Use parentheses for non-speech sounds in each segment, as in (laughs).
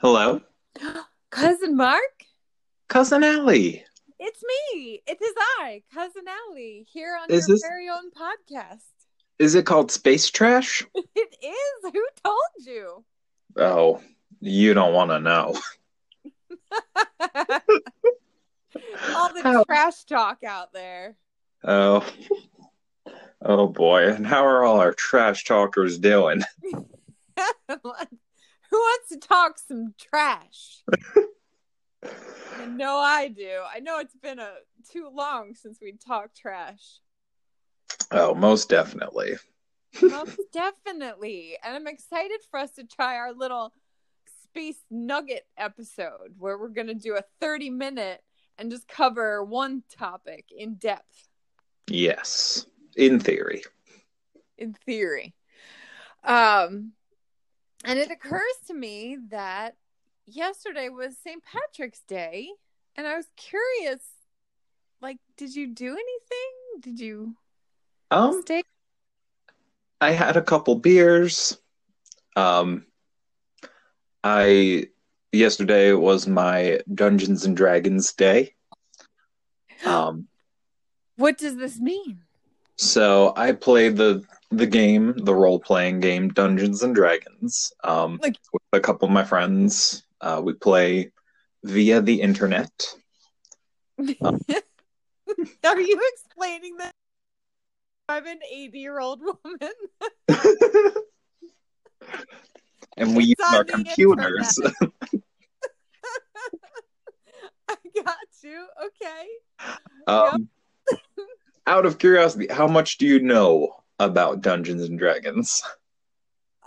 Hello, (gasps) Cousin Mark? cousin Allie. It's me. It is I, Cousin Allie, here on Is your this- very own podcast. Is it called Space Trash? (laughs) It is. Who told you? Oh, you don't want to know. (laughs) All the How- trash talk out there. Oh, oh boy. And how are all our trash talkers doing? (laughs) (laughs) Who wants to talk some trash? I (laughs) know I do. I know it's been a too long since we talked trash. Oh, most definitely. Most (laughs) definitely. And I'm excited for us to try our little space nugget episode where we're going to do a 30 minute and just cover one topic in depth, Yes, in theory. in theory. Um, and it occurs to me that yesterday was St. Patrick's Day, and I was curious like, did you do anything? Did you Um, stay? I had a couple beers. Um, I yesterday was my Dungeons and Dragons day. (gasps) Um, What does this mean? So I played the the game, the role playing game Dungeons and Dragons. Um, Like- with a couple of my friends. Uh, we play via the internet. (laughs) Um, Are you explaining that? I'm an 80 year old woman. (laughs) and we use It's on our computers. (laughs) I got you. Okay. Um, out of curiosity, how much do you know about Dungeons and Dragons?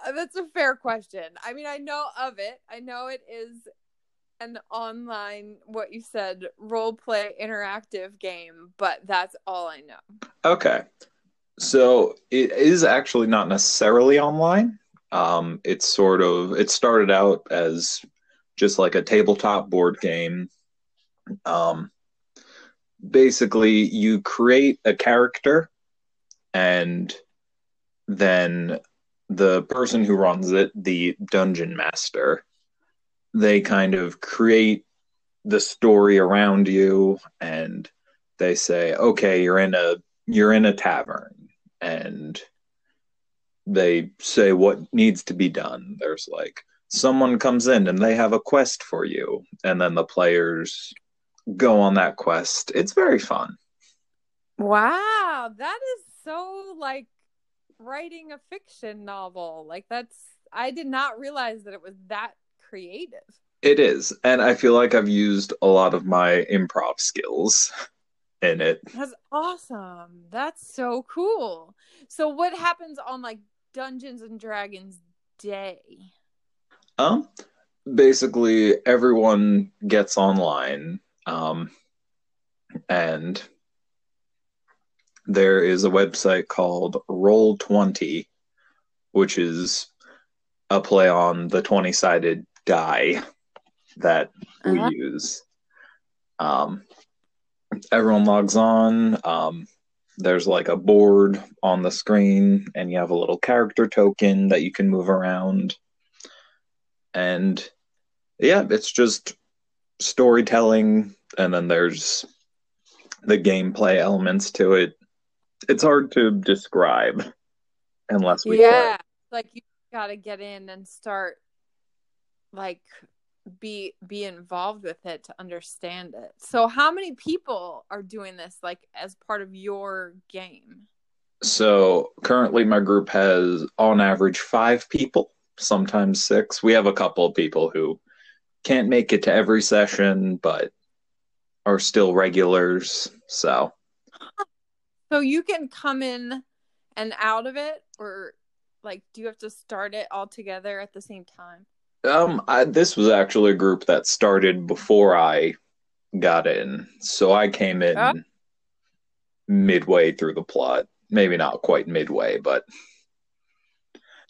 Uh, That's a fair question. I mean, I know of it. I know it is an online, what you said, role play interactive game, but that's all I know. Okay. So it is actually not necessarily online. Um, it's sort of it started out as just like a tabletop board game. Um, basically, you create a character, and then the person who runs it, the dungeon master, they kind of create the story around you, and they say, "Okay, you're in a you're in a tavern and they say what needs to be done. There's like someone comes in and they have a quest for you, and then the players go on that quest. It's very fun. Wow. That is so like writing a fiction novel. Like, that's, I did not realize that it was that creative. It is, and I feel like I've used a lot of my improv skills in it. That's awesome. That's so cool. So what happens on like Dungeons and Dragons Day? Um, basically, everyone gets online, um, and there is a website called Roll20, which is a play on the 20 sided die that we Uh-huh. use. Um, everyone logs on. Um, there's like a board on the screen, and you have a little character token that you can move around and yeah, it's just storytelling, and then there's the gameplay elements to it. It's hard to describe unless we yeah. Like you got to get in and start like be be involved with it to understand it. So how many people are doing this like as part of your game? So currently, my group has on average five people, sometimes six. We have a couple of people who can't make it to every session, but are still regulars. So So you can come in and out of it or like do you have to start it all together at the same time? Um, I, this was actually a group that started before I got in, so I came in Oh. midway through the plot. Maybe not quite midway, but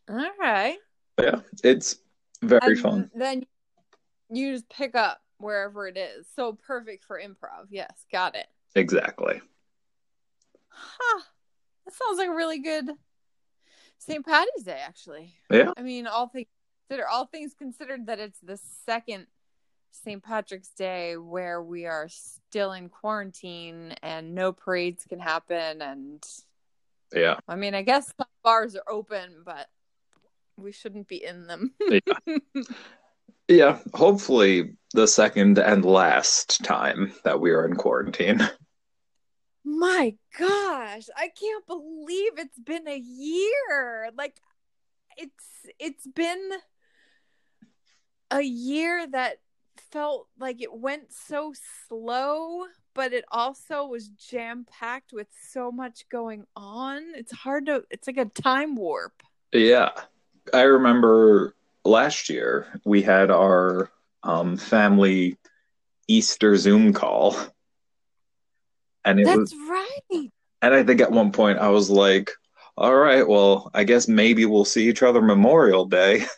All right. yeah, it's very And fun. Then you just pick up wherever it is. So perfect for improv. Yes, got it. Exactly. Huh. That sounds like a really good St. Patty's Day, actually. Yeah. I mean, all things consider all things considered that it's the second St. Patrick's Day where we are still in quarantine and no parades can happen and Yeah. I mean I guess some bars are open but we shouldn't be in them. Yeah. (laughs) Yeah, hopefully the second and last time that we are in quarantine. My gosh, I can't believe it's been a year. Like it's it's been a year that felt like it went so slow, but it also was jam packed with so much going on. It's hard to it's like a time warp. Yeah. I remember last year we had our um, family Easter Zoom call. And it That's was right. and I think at one point I was like, all right, well, I guess maybe we'll see each other Memorial Day. (laughs)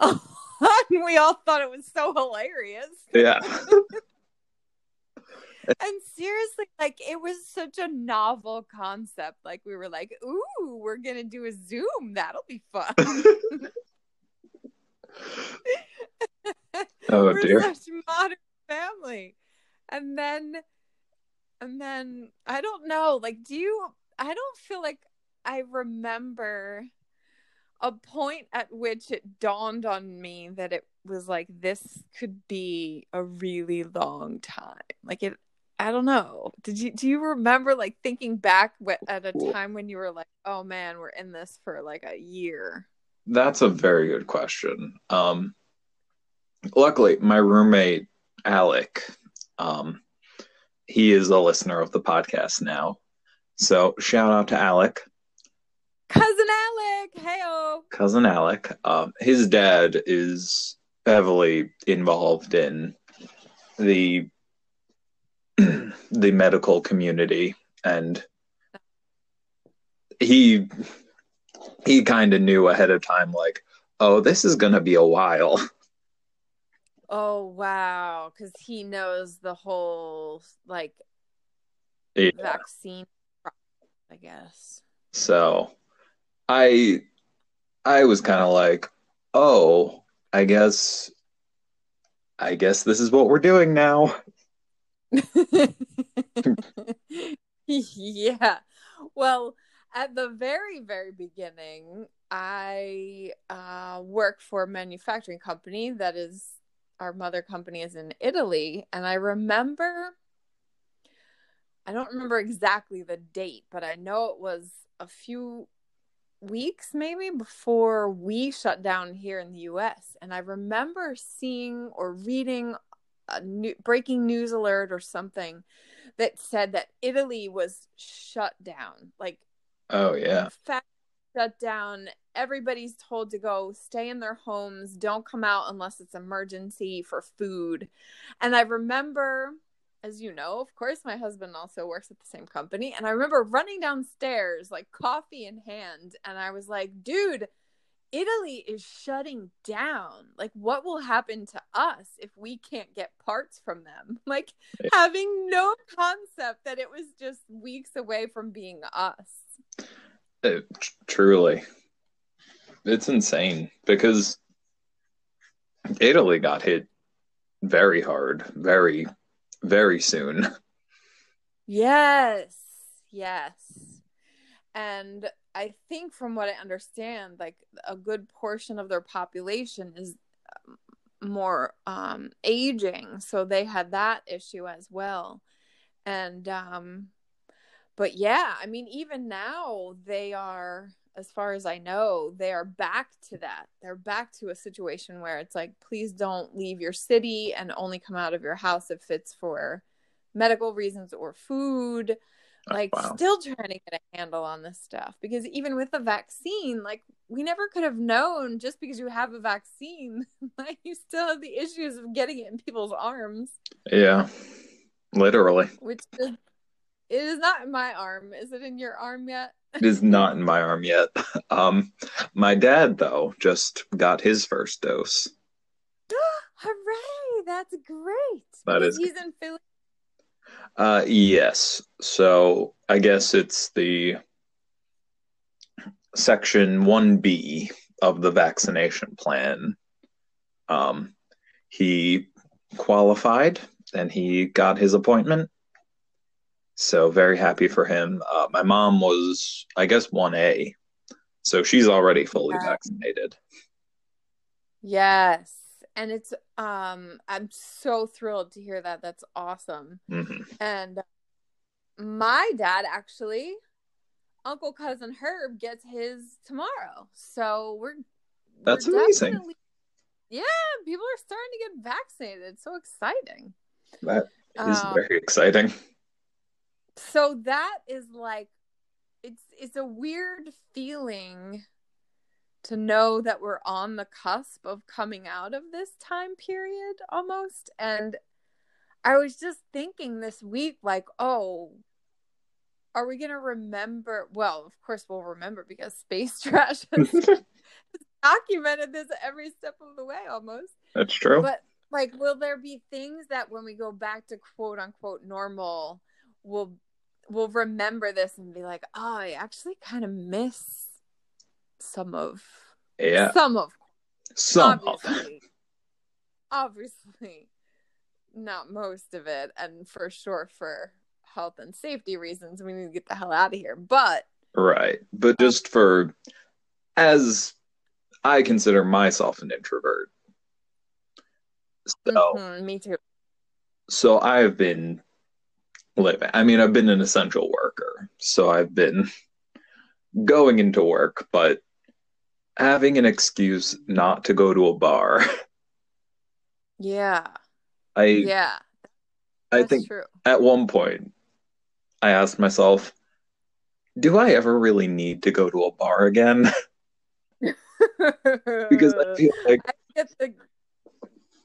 (laughs) we all thought it was so hilarious. yeah. (laughs) And seriously, like it was such a novel concept. Like we were like, "Ooh, we're gonna do a Zoom. That'll be fun." (laughs) Oh we're dear. such modern family. And then, and then I don't know. Like, do you? I don't feel like I remember a point at which it dawned on me that it was like this could be a really long time. Like it. I don't know. Did you do you remember like thinking back at a time when you were like, "Oh man, we're in this for like a year." That's a very good question. Um, luckily, my roommate Alec, um, he is a listener of the podcast now. So shout out to Alec, Cousin Alec, heyo. cousin Alec. Um, his dad is heavily involved in the (clears throat) the medical community, and he he kind of knew ahead of time, like, oh, this is gonna be a while. (laughs) Oh wow, because he knows the whole like Yeah. vaccine, I guess. So I I was kind of like, "Oh, I guess I guess this is what we're doing now." (laughs) yeah. Well, at the very, very beginning, I uh, work for a manufacturing company that is our mother company is in Italy. And I remember, I don't remember exactly the date, but I know it was a few weeks maybe before we shut down here in the US. And I remember seeing or reading a new, breaking news alert or something that said that Italy was shut down. Like Oh yeah. fact shut down. Everybody's told to go stay in their homes. Don't come out unless it's emergency for food. And I remember, as you know, of course, my husband also works at the same company. And I remember running downstairs, like coffee in hand. And I was like, dude, Italy is shutting down. Like, what will happen to us if we can't get parts from them? (laughs) Like, having no concept that it was just weeks away from being us. It, truly. It's insane because Italy got hit very hard, very very soon. (laughs) Yes, yes. And I think from what I understand, like a good portion of their population is um, more um aging, so they had that issue as well. And um but yeah, I mean even now they are as far as I know, they are back to that. They're back to a situation where it's like please don't leave your city and only come out of your house if it's for medical reasons or food oh, like Oh, wow. still trying to get a handle on this stuff because even with the vaccine like we never could have known just because you have a vaccine (laughs) like you still have the issues of getting it in people's arms Yeah. Literally. which is it is not in my arm is it in your arm yet It is not in my arm yet. (laughs) Um my dad though just got his first dose. (gasps) hooray that's great That is. He's in philly Uh, yes. So I guess it's the section 1B of the vaccination plan. Um, he qualified and he got his appointment. So very happy for him. Uh, my mom was, I guess, one A, so she's already fully Yeah. vaccinated. Yes. And it's um I'm so thrilled to hear that. That's awesome. hmm And my dad actually Uncle cousin Herb gets his tomorrow. So we're That's we're amazing. Yeah, people are starting to get vaccinated. It's so exciting. That is Um, very exciting. So that is like it's it's a weird feeling to know that we're on the cusp of coming out of this time period almost and i was just thinking this week like oh are we going to remember well of course we'll remember because space (laughs) trash has (laughs) documented this every step of the way almost That's true. but like will there be things that when we go back to quote unquote normal we'll we'll remember this and be like oh i actually kind of miss some of yeah, some of some of obviously. Obviously not most of it and for sure for health and safety reasons we need to get the hell out of here but right, but just for as I consider myself an introvert, so mhm, me too. so I've been living. I mean, I've been an essential worker, so I've been going into work, but having an excuse not to go to a bar. yeah I yeah I think true at one point I asked myself, do I ever really need to go to a bar again? (laughs) because I feel (laughs) like I get the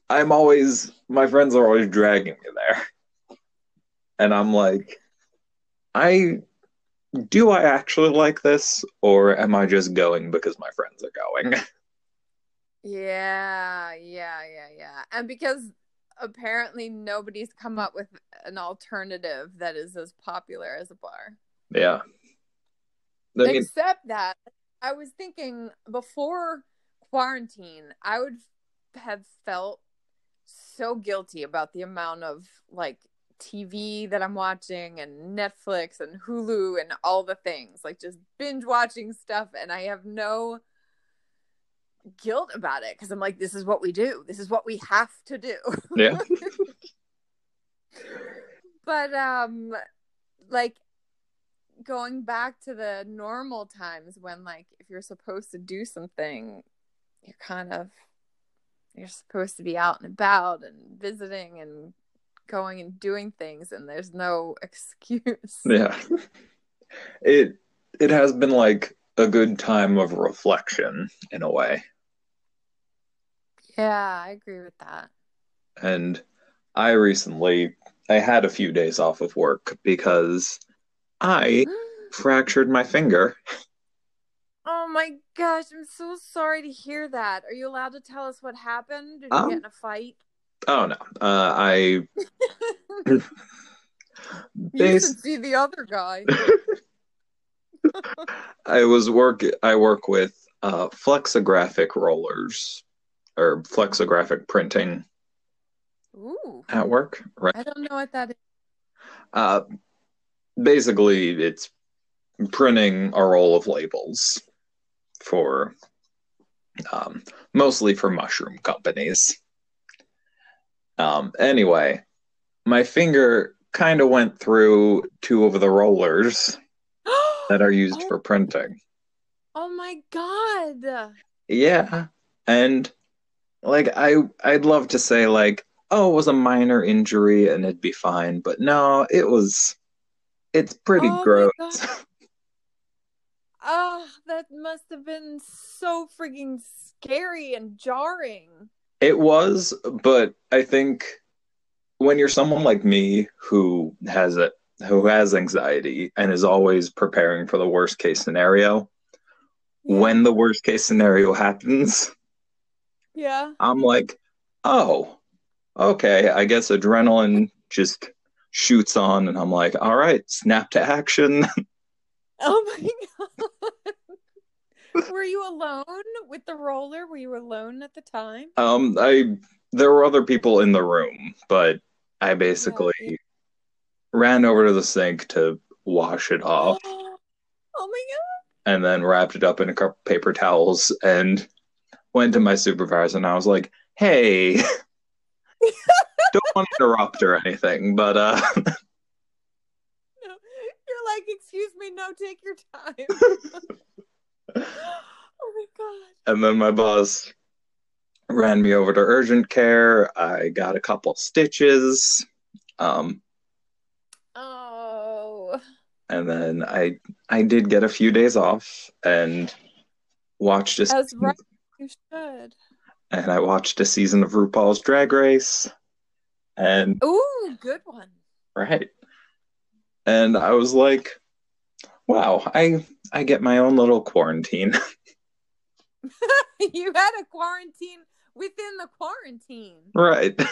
I'm always my friends are always dragging me there. And I'm like, I do I actually like this or am I just going because my friends are going? (laughs) Yeah, yeah, yeah, yeah. And because apparently nobody's come up with an alternative that is as popular as a bar. yeah. I mean, Except that I was thinking before quarantine, I would have felt so guilty about the amount of like TV that I'm watching and Netflix and Hulu and all the things, like just binge watching stuff. And I have no guilt about it because I'm like, this is what we do, this is what we have to do. yeah. (laughs) but um like going back to the normal times when like if you're supposed to do something you're kind of you're supposed to be out and about and visiting and going and doing things and there's no (laughs) excuse Yeah. It it has been like a good time of reflection in a way. yeah i agree with that And I recently I had a few days off of work because I (gasps) fractured my finger. oh my gosh i'm so sorry to hear that are you allowed to tell us what happened did you Um, get in a fight Oh no. Uh I (laughs) you should see the other guy (laughs) I was work I work with uh flexographic rollers or flexographic printing ooh at work, right? i don't know what that is Uh basically it's printing a roll of labels for um mostly for mushroom companies. Um anyway, my finger kind of went through two of the rollers (gasps) that are used Oh. for printing. Oh my god. Yeah. And like I I'd love to say like, oh, it was a minor injury and it'd be fine, but no, it was it's pretty Oh gross. Oh, (laughs) that must have been so freaking scary and jarring. It was, but I think when you're someone like me who has it who has anxiety and is always preparing for the worst case scenario, when the worst case scenario happens, Yeah. I'm like, oh, okay, I guess adrenaline just shoots on, and I'm like, all right, snap to action. (laughs) Oh my (laughs) god. Were you alone with the roller? Were you alone at the time? Um, I there were other people in the room, but I basically Yeah. ran over to the sink to wash it off (gasps) oh my god. and then wrapped it up in a couple paper towels and went to my supervisor and I was like, "Hey, don't want to interrupt or anything, but uh (laughs) No. You're like, excuse me, no, take your time. (laughs) oh my god. and then my boss ran me over to urgent care. I got a couple stitches. Um Oh. and then I I did get a few days off and watched a That's right. You should. and I watched a season of RuPaul's Drag Race and Ooh, good one. right and I was like wow I I get my own little quarantine (laughs) (laughs) you had a quarantine within the quarantine. right (laughs)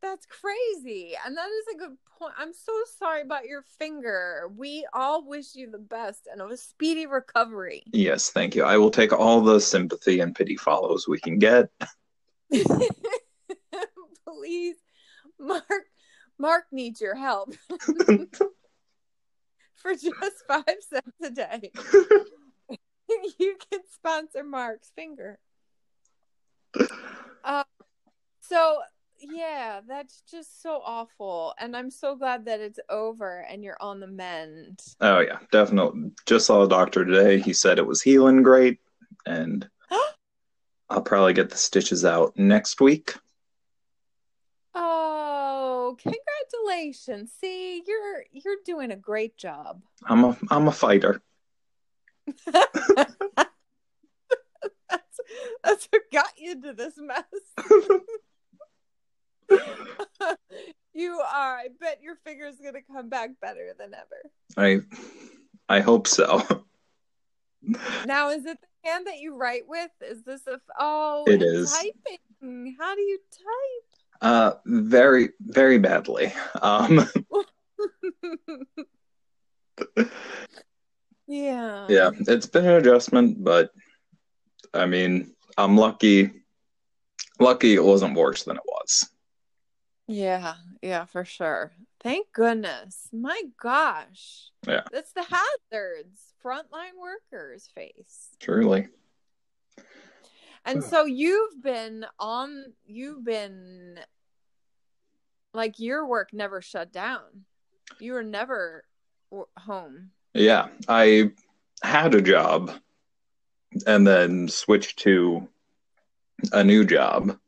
That's crazy. And that is a good point. I'm so sorry about your finger. We all wish you the best and a speedy recovery. yes thank you I will take all the sympathy and pity follows we can get Please, Mark. Mark needs your help for just five cents a day. (laughs) you can sponsor Mark's finger. Uh, (laughs) so yeah, that's just so awful, and I'm so glad that it's over and you're on the mend. oh yeah definitely just saw a doctor today he said it was healing great and (gasps) I'll probably get the stitches out next week Oh, congratulations! See, you're you're doing a great job. I'm a I'm a fighter (laughs) that's that's what got you into this mess. (laughs) you are. I bet your finger's gonna come back better than ever. I I hope so Now, is it the hand that you write with? Is this a? Oh, It is typing. How do you Uh, very, very badly. Um, (laughs) yeah. yeah, it's been an adjustment, but I mean, I'm lucky. Lucky it wasn't worse than it was. Yeah, yeah, for sure. Thank goodness. My gosh. Yeah. That's the hazards frontline workers face. Truly. And so you've been on, you've been like your work never shut down. You were never w- home. Yeah, I had a job and then switched to a new job.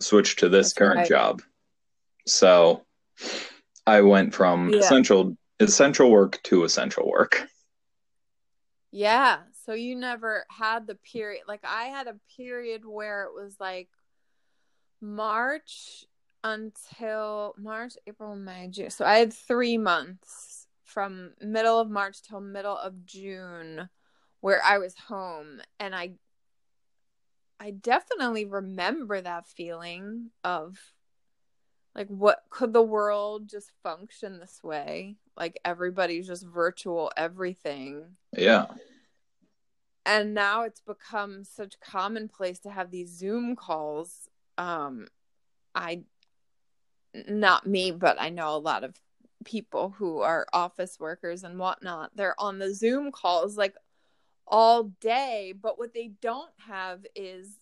Switched to this That's current right. job. So I went from Yeah. essential essential work to essential work. Yeah. So you never had the period. Like I had a period where it was like March until March, April, May, June. So I had three months from middle of March till middle of June where I was home and I I definitely remember that feeling of like what could the world just function this way? Like everybody's just virtual everything Yeah. And now it's become such commonplace to have these zoom calls. Um i not me but i know a lot of people who are office workers and whatnot. They're on the zoom calls like all day. But what they don't have is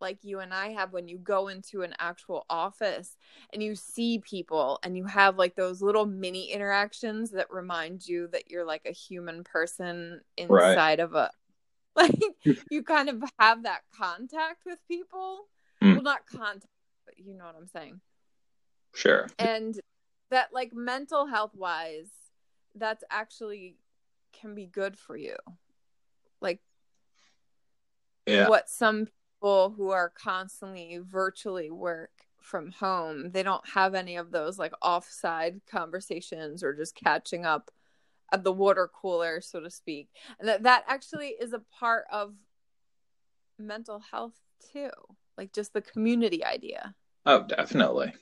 like you and i have when you go into an actual office and you see people and you have like those little mini interactions that remind you that you're like a human person Right. inside of a (laughs) like you kind of have that contact with people Mm. well not contact but you know what i'm saying Sure. and that like mental health wise that's actually can be good for you like Yeah. what some people who are constantly virtually work from home they don't have any of those like offside conversations or just catching up at the water cooler so to speak and that that actually is a part of mental health too like just the community idea Oh, definitely.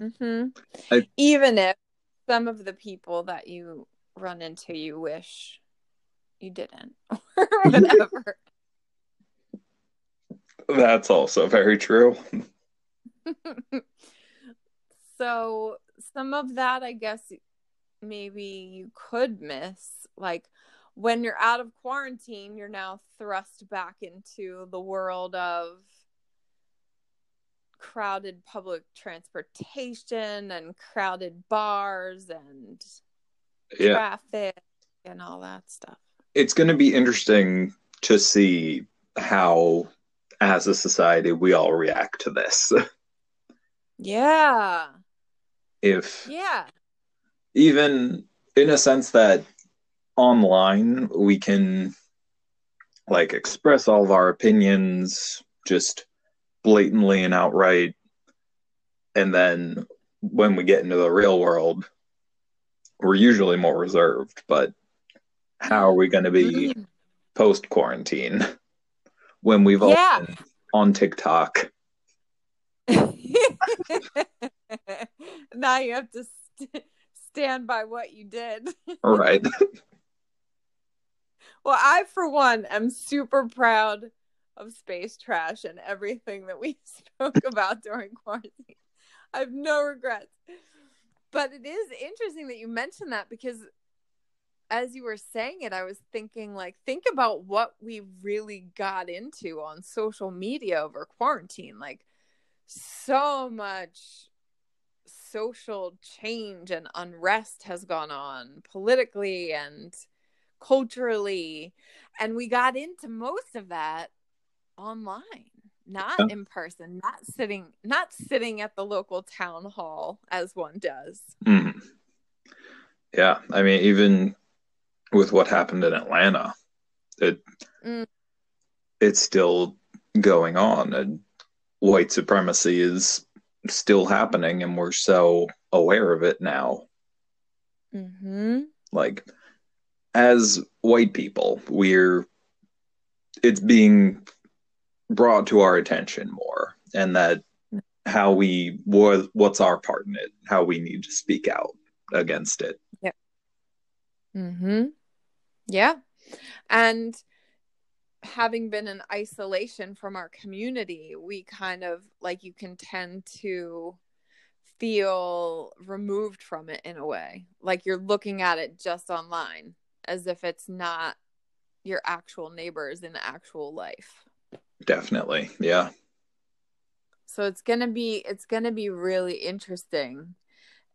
hmm I- even if some of the people that you run into you wish you didn't (laughs) or (laughs) whatever. That's also very true. (laughs) so some of that I guess maybe you could miss like when you're out of quarantine, you're now thrust back into the world of crowded public transportation and crowded bars and yeah. traffic and all that stuff. It's going to be interesting to see how, as a society, we all react to this. (laughs) yeah. If, yeah. Even in a sense that online we can like express all of our opinions just blatantly and outright and then when we get into the real world we're usually more reserved but how are we going to be mm-hmm. post quarantine (laughs) when we've all yeah. been on tiktok (laughs) (laughs) now you have to st- stand by what you did (laughs) All right. (laughs) well, I, for one, am super proud of space trash and everything that we (laughs) spoke about during quarantine. I have no regrets. But it is interesting that you mentioned that because as you were saying it, I was thinking, like, think about what we really got into on social media over quarantine. Like, so much social change and unrest has gone on politically and culturally and we got into most of that online not yeah. in person not sitting not sitting at the local town hall as one does mm. yeah i mean even with what happened in atlanta it mm. it's still going on and white supremacy is still happening and we're so aware of it now mm-hmm. like as white people, we're it's being brought to our attention more, and that how we what what's our part in it, how we need to speak out against it. Yeah. Mm hmm. Yeah, and having been in isolation from our community, we kind of like you can tend to feel removed from it in a way, like you're looking at it just online as if it's not your actual neighbors in actual life. Definitely. Yeah. So it's going to be it's going to be really interesting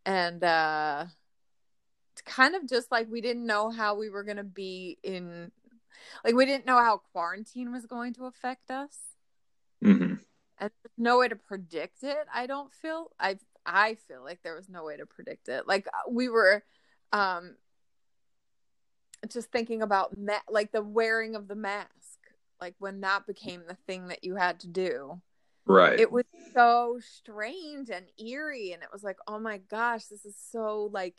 and uh it's kind of just like we didn't know how we were going to be in like we didn't know how quarantine was going to affect us. hmm And no way to predict it. I don't feel I I feel like there was no way to predict it. Like we were um just thinking about ma- like the wearing of the mask like when that became the thing that you had to do right it was so strange and eerie and it was like oh my gosh this is so like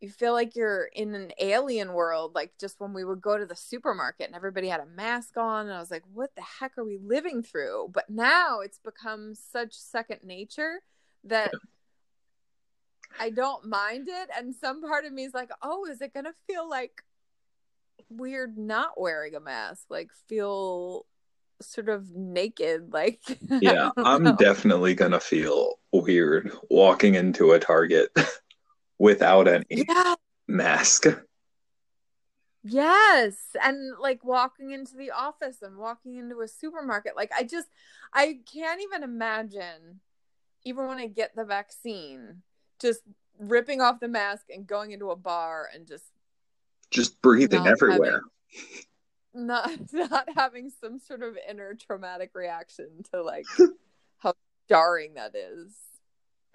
you feel like you're in an alien world like just when we would go to the supermarket and everybody had a mask on and i was like what the heck are we living through but now it's become such second nature that I don't mind it. And some part of me is like, oh, is it going to feel like weird not wearing a mask like feel sort of naked (laughs) like yeah i'm know. definitely gonna feel weird walking into a target (laughs) without any yeah. mask yes and like walking into the office and walking into a supermarket like i just i can't even imagine even when i get the vaccine just ripping off the mask and going into a bar and just just breathing everywhere. Having, not (laughs) not having some sort of inner traumatic reaction to like (laughs) how jarring that is.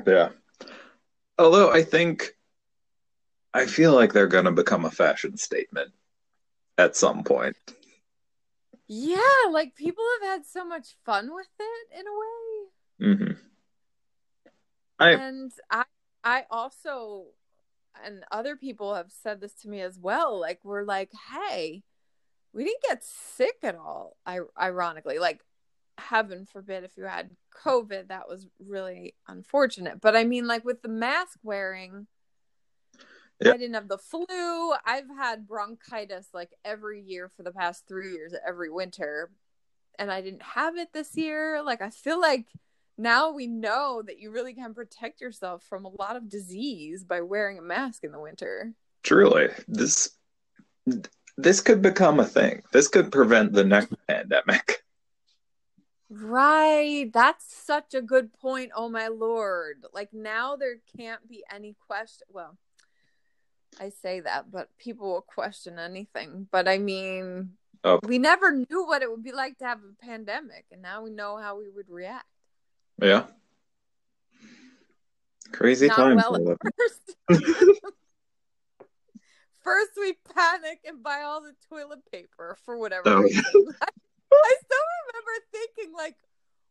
Yeah. Although I think I feel like they're going to become a fashion statement at some point. Yeah, like people have had so much fun with it in a way. Mm-hmm. I, and I I also and other people have said this to me as well like we're like hey we didn't get sick at all I- ironically like heaven forbid if you had covid that was really unfortunate but i mean like with the mask wearing Yep. I didn't have the flu. I've had bronchitis like every year for the past three years, every winter, and I didn't have it this year. Like I feel like now we know that you really can protect yourself from a lot of disease by wearing a mask in the winter. Truly, this this could become a thing. This could prevent the next (laughs) pandemic. Right. That's such a good point. Oh my lord. Like now there can't be any question. Well, I say that, but people will question anything. But I mean, Oh. we never knew what it would be like to have a pandemic, and now we know how we would react. Yeah. Crazy Not times. well (laughs) first. First, we panic and buy all the toilet paper for whatever Oh, reason. (laughs) I, (laughs) still remember thinking, like,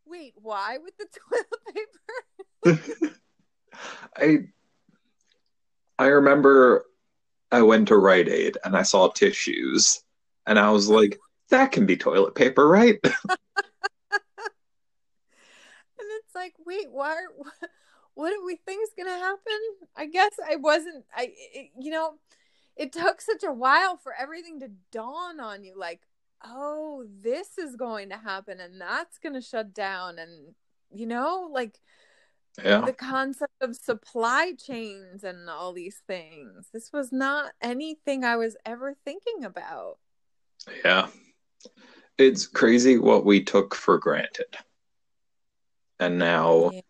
wait, why with the (laughs) toilet paper? (laughs) I I remember I went to Rite Aid and I saw tissues and I was like, that can be toilet paper, right? And it's like, wait, why? Are, what do we think's gonna happen? I guess I wasn't. I, it, you know, it took such a while for everything to dawn on you. Like, oh, this is going to happen, and that's gonna shut down, and you know, like Yeah. the concept of supply chains and all these things. This was not anything I was ever thinking about. Yeah. It's crazy what we took for granted. And now Yeah.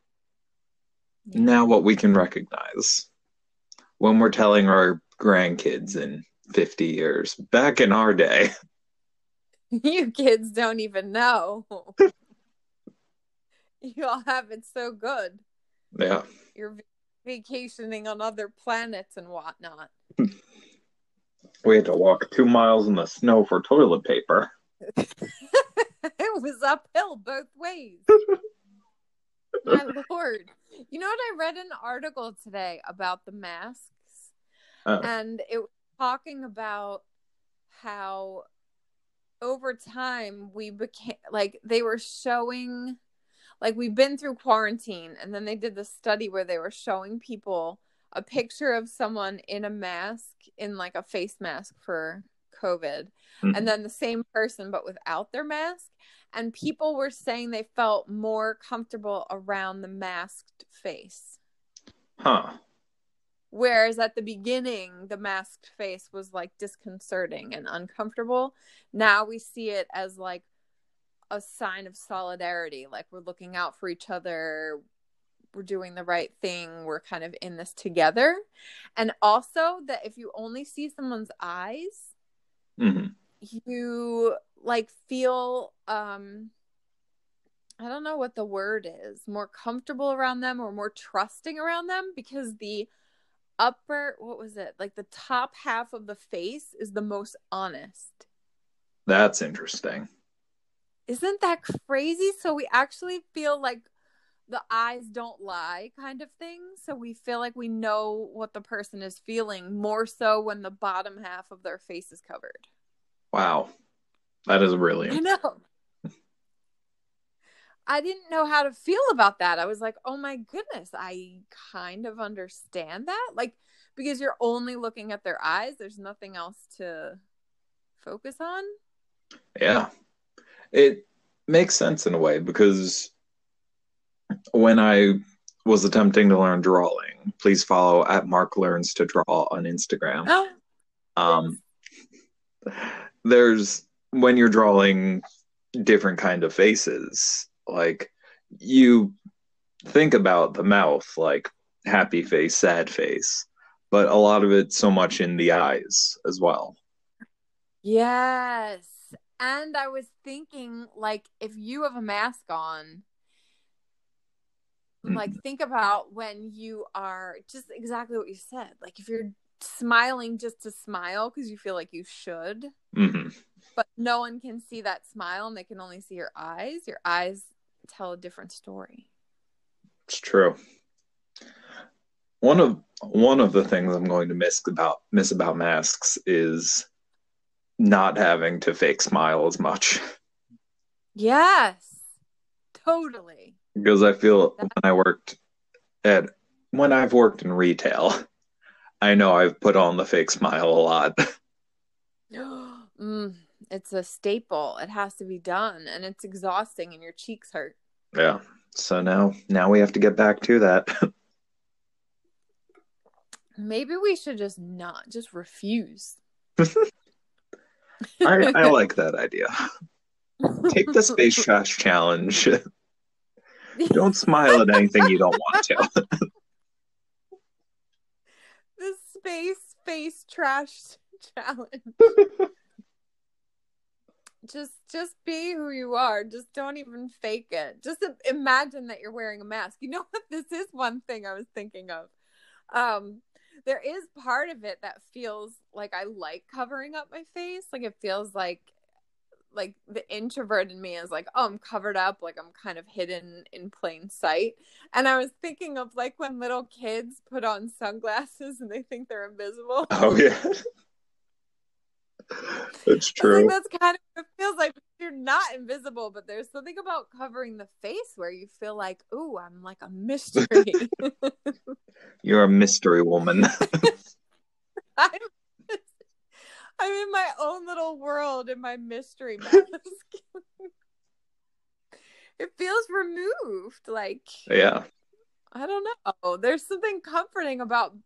now what we can recognize when we're telling our grandkids in 50 years back in our day (laughs) (laughs) You kids don't even know. (laughs) you all have it so good. yeah You're vacationing on other planets and whatnot. (laughs) we had to walk two miles in the snow for toilet paper it was uphill both ways. My lord. You know what? I read an article today about the masks, Uh, and it was talking about how over time we became like they were showing like we've been through quarantine and then they did the study where they were showing people a picture of someone in a mask in like a face mask for covid Mhm. and then the same person but without their mask and people were saying they felt more comfortable around the masked face huh Whereas at the beginning, the masked face was like disconcerting and uncomfortable. Now we see it as like a sign of solidarity. Like we're looking out for each other. We're doing the right thing. We're kind of in this together. And also that if you only see someone's eyes, hmm you like feel um I don't know what the word is, more comfortable around them or more trusting around them because the upper what was it? Like the top half of the face is the most honest. that's interesting Isn't that crazy? So we actually feel like the eyes don't lie kind of thing. So we feel like we know what the person is feeling more so when the bottom half of their face is covered. wow that is really I know. I didn't know how to feel about that. I was like, oh my goodness, I kind of understand that. Like, because you're only looking at their eyes, there's nothing else to focus on. Yeah. It makes sense in a way because when I was attempting to learn drawing, please follow at Mark Learns to Draw on Instagram. Oh, Um, there's when you're drawing different kind of faces, like you think about the mouth, like happy face, sad face, but a lot of it so much in the eyes as well. yes. And I was thinking, like, if you have a mask on, Mhm. like, think about when you are just exactly what you said. Like, if you're smiling just to smile because you feel like you should, hmm but no one can see that smile and they can only see your eyes your eyes tell a different story It's true. One of one of the things I'm going to miss about miss about masks is not having to fake smile as much yes totally because I feel when I worked at when I've worked in retail, I know I've put on the fake smile a lot. (gasps) mm, it's a staple. It has to be done, and it's exhausting, and your cheeks hurt. Yeah. So now, now we have to get back to that. (laughs) Maybe we should just not just refuse. (laughs) I, I (laughs) like that idea. Take the space trash challenge. don't smile at anything you don't want to. the space face trash challenge. Just just be who you are. Just don't even fake it. Just imagine that you're wearing a mask. You know (laughs) what? This is one thing I was thinking of. Um, there is part of it that feels like I like covering up my face. Like it feels like like the introvert in me is like, oh, I'm covered up, like I'm kind of hidden in plain sight. And I was thinking of like when little kids put on sunglasses and they think they're invisible. Oh yeah. (laughs) (laughs) That's true. that's kind of it feels like you're not invisible, but there's something about covering the face where you feel like, ooh, I'm like a mystery. (laughs) you're a mystery woman. (laughs) I'm I'm in my own little world in my mystery mask. it feels removed. Like Yeah. I don't know. There's something comforting about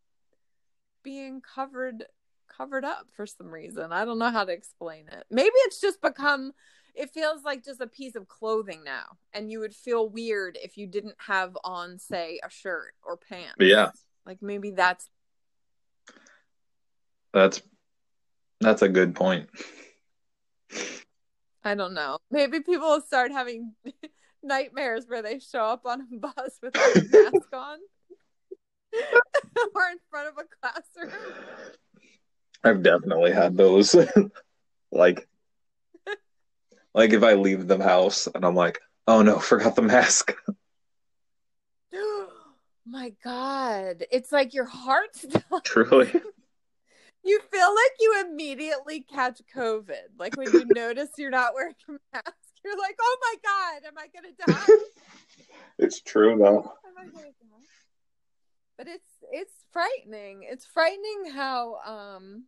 being covered covered up for some reason. I don't know how to explain it. Maybe it's just become it feels like just a piece of clothing now. And you would feel weird if you didn't have on, say, a shirt or pants. Yeah. Like maybe that's that's that's a good point. I don't know. Maybe people will start having (laughs) nightmares where they show up on a bus (laughs) with a mask on (laughs) or in front of a classroom. I've definitely had those. (laughs) like like if I leave the house and I'm like, oh no, (laughs) forgot the mask. (laughs) (gasps) My God. It's like your heart still Truly you feel like you immediately catch COVID. Like when you notice you're not wearing a mask, you're like, oh my God, am I going to die? it's true though. But it's it's frightening. It's frightening how um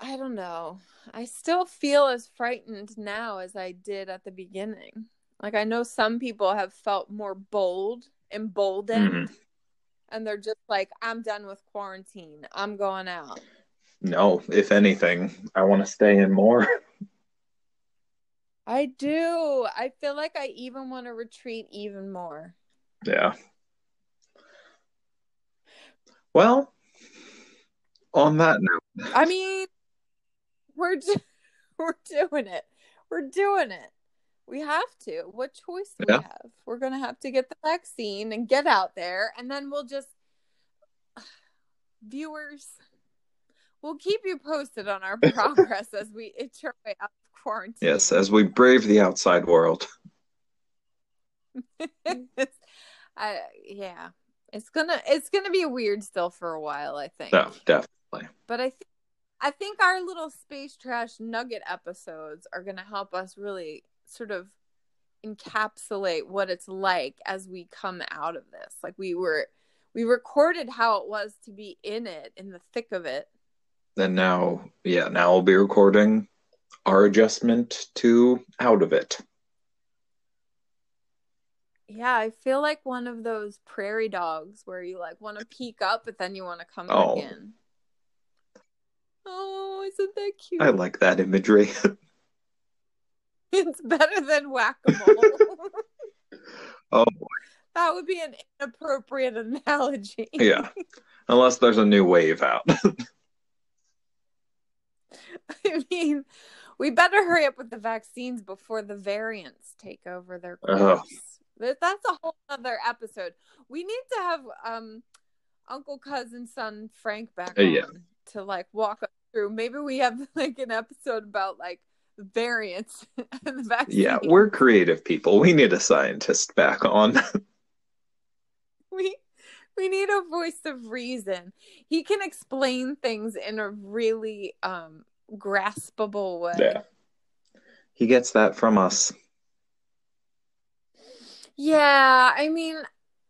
I don't know. I still feel as frightened now as I did at the beginning. Like I know some people have felt more bold, emboldened. Mm-hmm and they're just like, I'm done with quarantine. I'm going out. No, if anything, I want to stay in more. (laughs) I do. I feel like I even want to retreat even more. Yeah. Well, on that note, I mean, we're do- (laughs) we're doing it. We're doing it. We have to. What choice do yeah. we have? We're going to have to get the vaccine and get out there, and then we'll just (sighs) viewers. We'll keep you posted on our (laughs) progress as we itch our way out of quarantine. Yes, as we brave the outside world. (laughs) I, yeah, it's gonna it's gonna be weird still for a while. I think. No, definitely. But I think I think our little space trash nugget episodes are gonna help us really sort of encapsulate what it's like as we come out of this. Like we were we recorded how it was to be in it in the thick of it. And now yeah, now we'll be recording our adjustment to out of it. Yeah, I feel like one of those prairie dogs where you like want to peek up but then you want to come oh. back in. Oh, isn't that cute? I like that imagery. (laughs) (laughs) It's better than whack a mole. (laughs) oh, that would be an inappropriate analogy. yeah, unless there's a new wave out. I mean, we better hurry up with the vaccines before the variants take over their course. That's a whole other episode. We need to have um Uncle Cousin Son Frank back uh, yeah. to like walk us through. Maybe we have (laughs) like an episode about like variants (laughs) in the vaccine. Yeah, we're creative people. We need a scientist back on. (laughs) we we need a voice of reason. He can explain things in a really um graspable way. Yeah. He gets that from us. Yeah, I mean,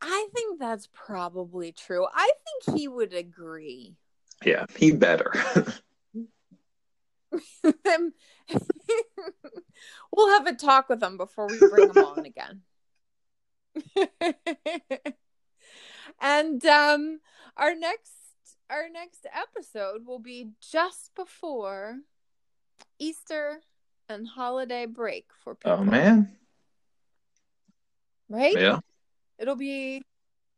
I think that's probably true. I think he would agree. Yeah, he better. (laughs) We'll have a talk with him before we bring him on again. (laughs) and um our next our next episode will be just before Easter and holiday break for people. oh man. Right? Yeah. It'll be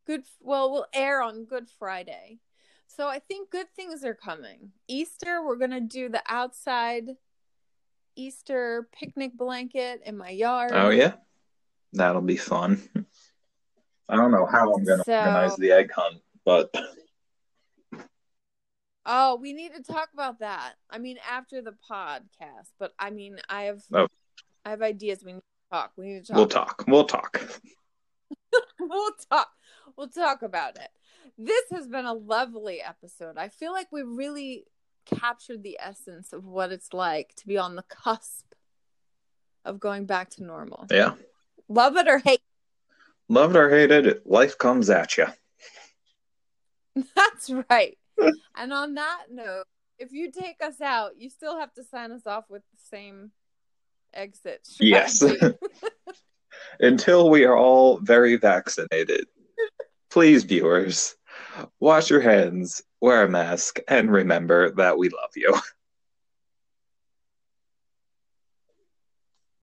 good. Well, we'll air on Good Friday. So I think good things are coming. Easter, we're going to do the outside Easter picnic blanket in my yard. Oh yeah. That'll be fun. I don't know how I'm gonna So- organize the egg hunt, but Oh, we need to talk about that. I mean, after the podcast, but I mean, I have Oh. I have ideas. We need to talk. We need to talk. we'll talk. We'll (laughs) talk. we'll talk. We'll talk about it. This has been a lovely episode. I feel like we really captured the essence of what it's like to be on the cusp of going back to normal. Yeah. Love it or hate. Love it or hate it, life comes at you. (laughs) That's right. and on that note, if you take us out, you still have to sign us off with the same exit. Yes. (laughs) Until we are all very vaccinated. Please, viewers, wash your hands, wear a mask, and remember that we love you.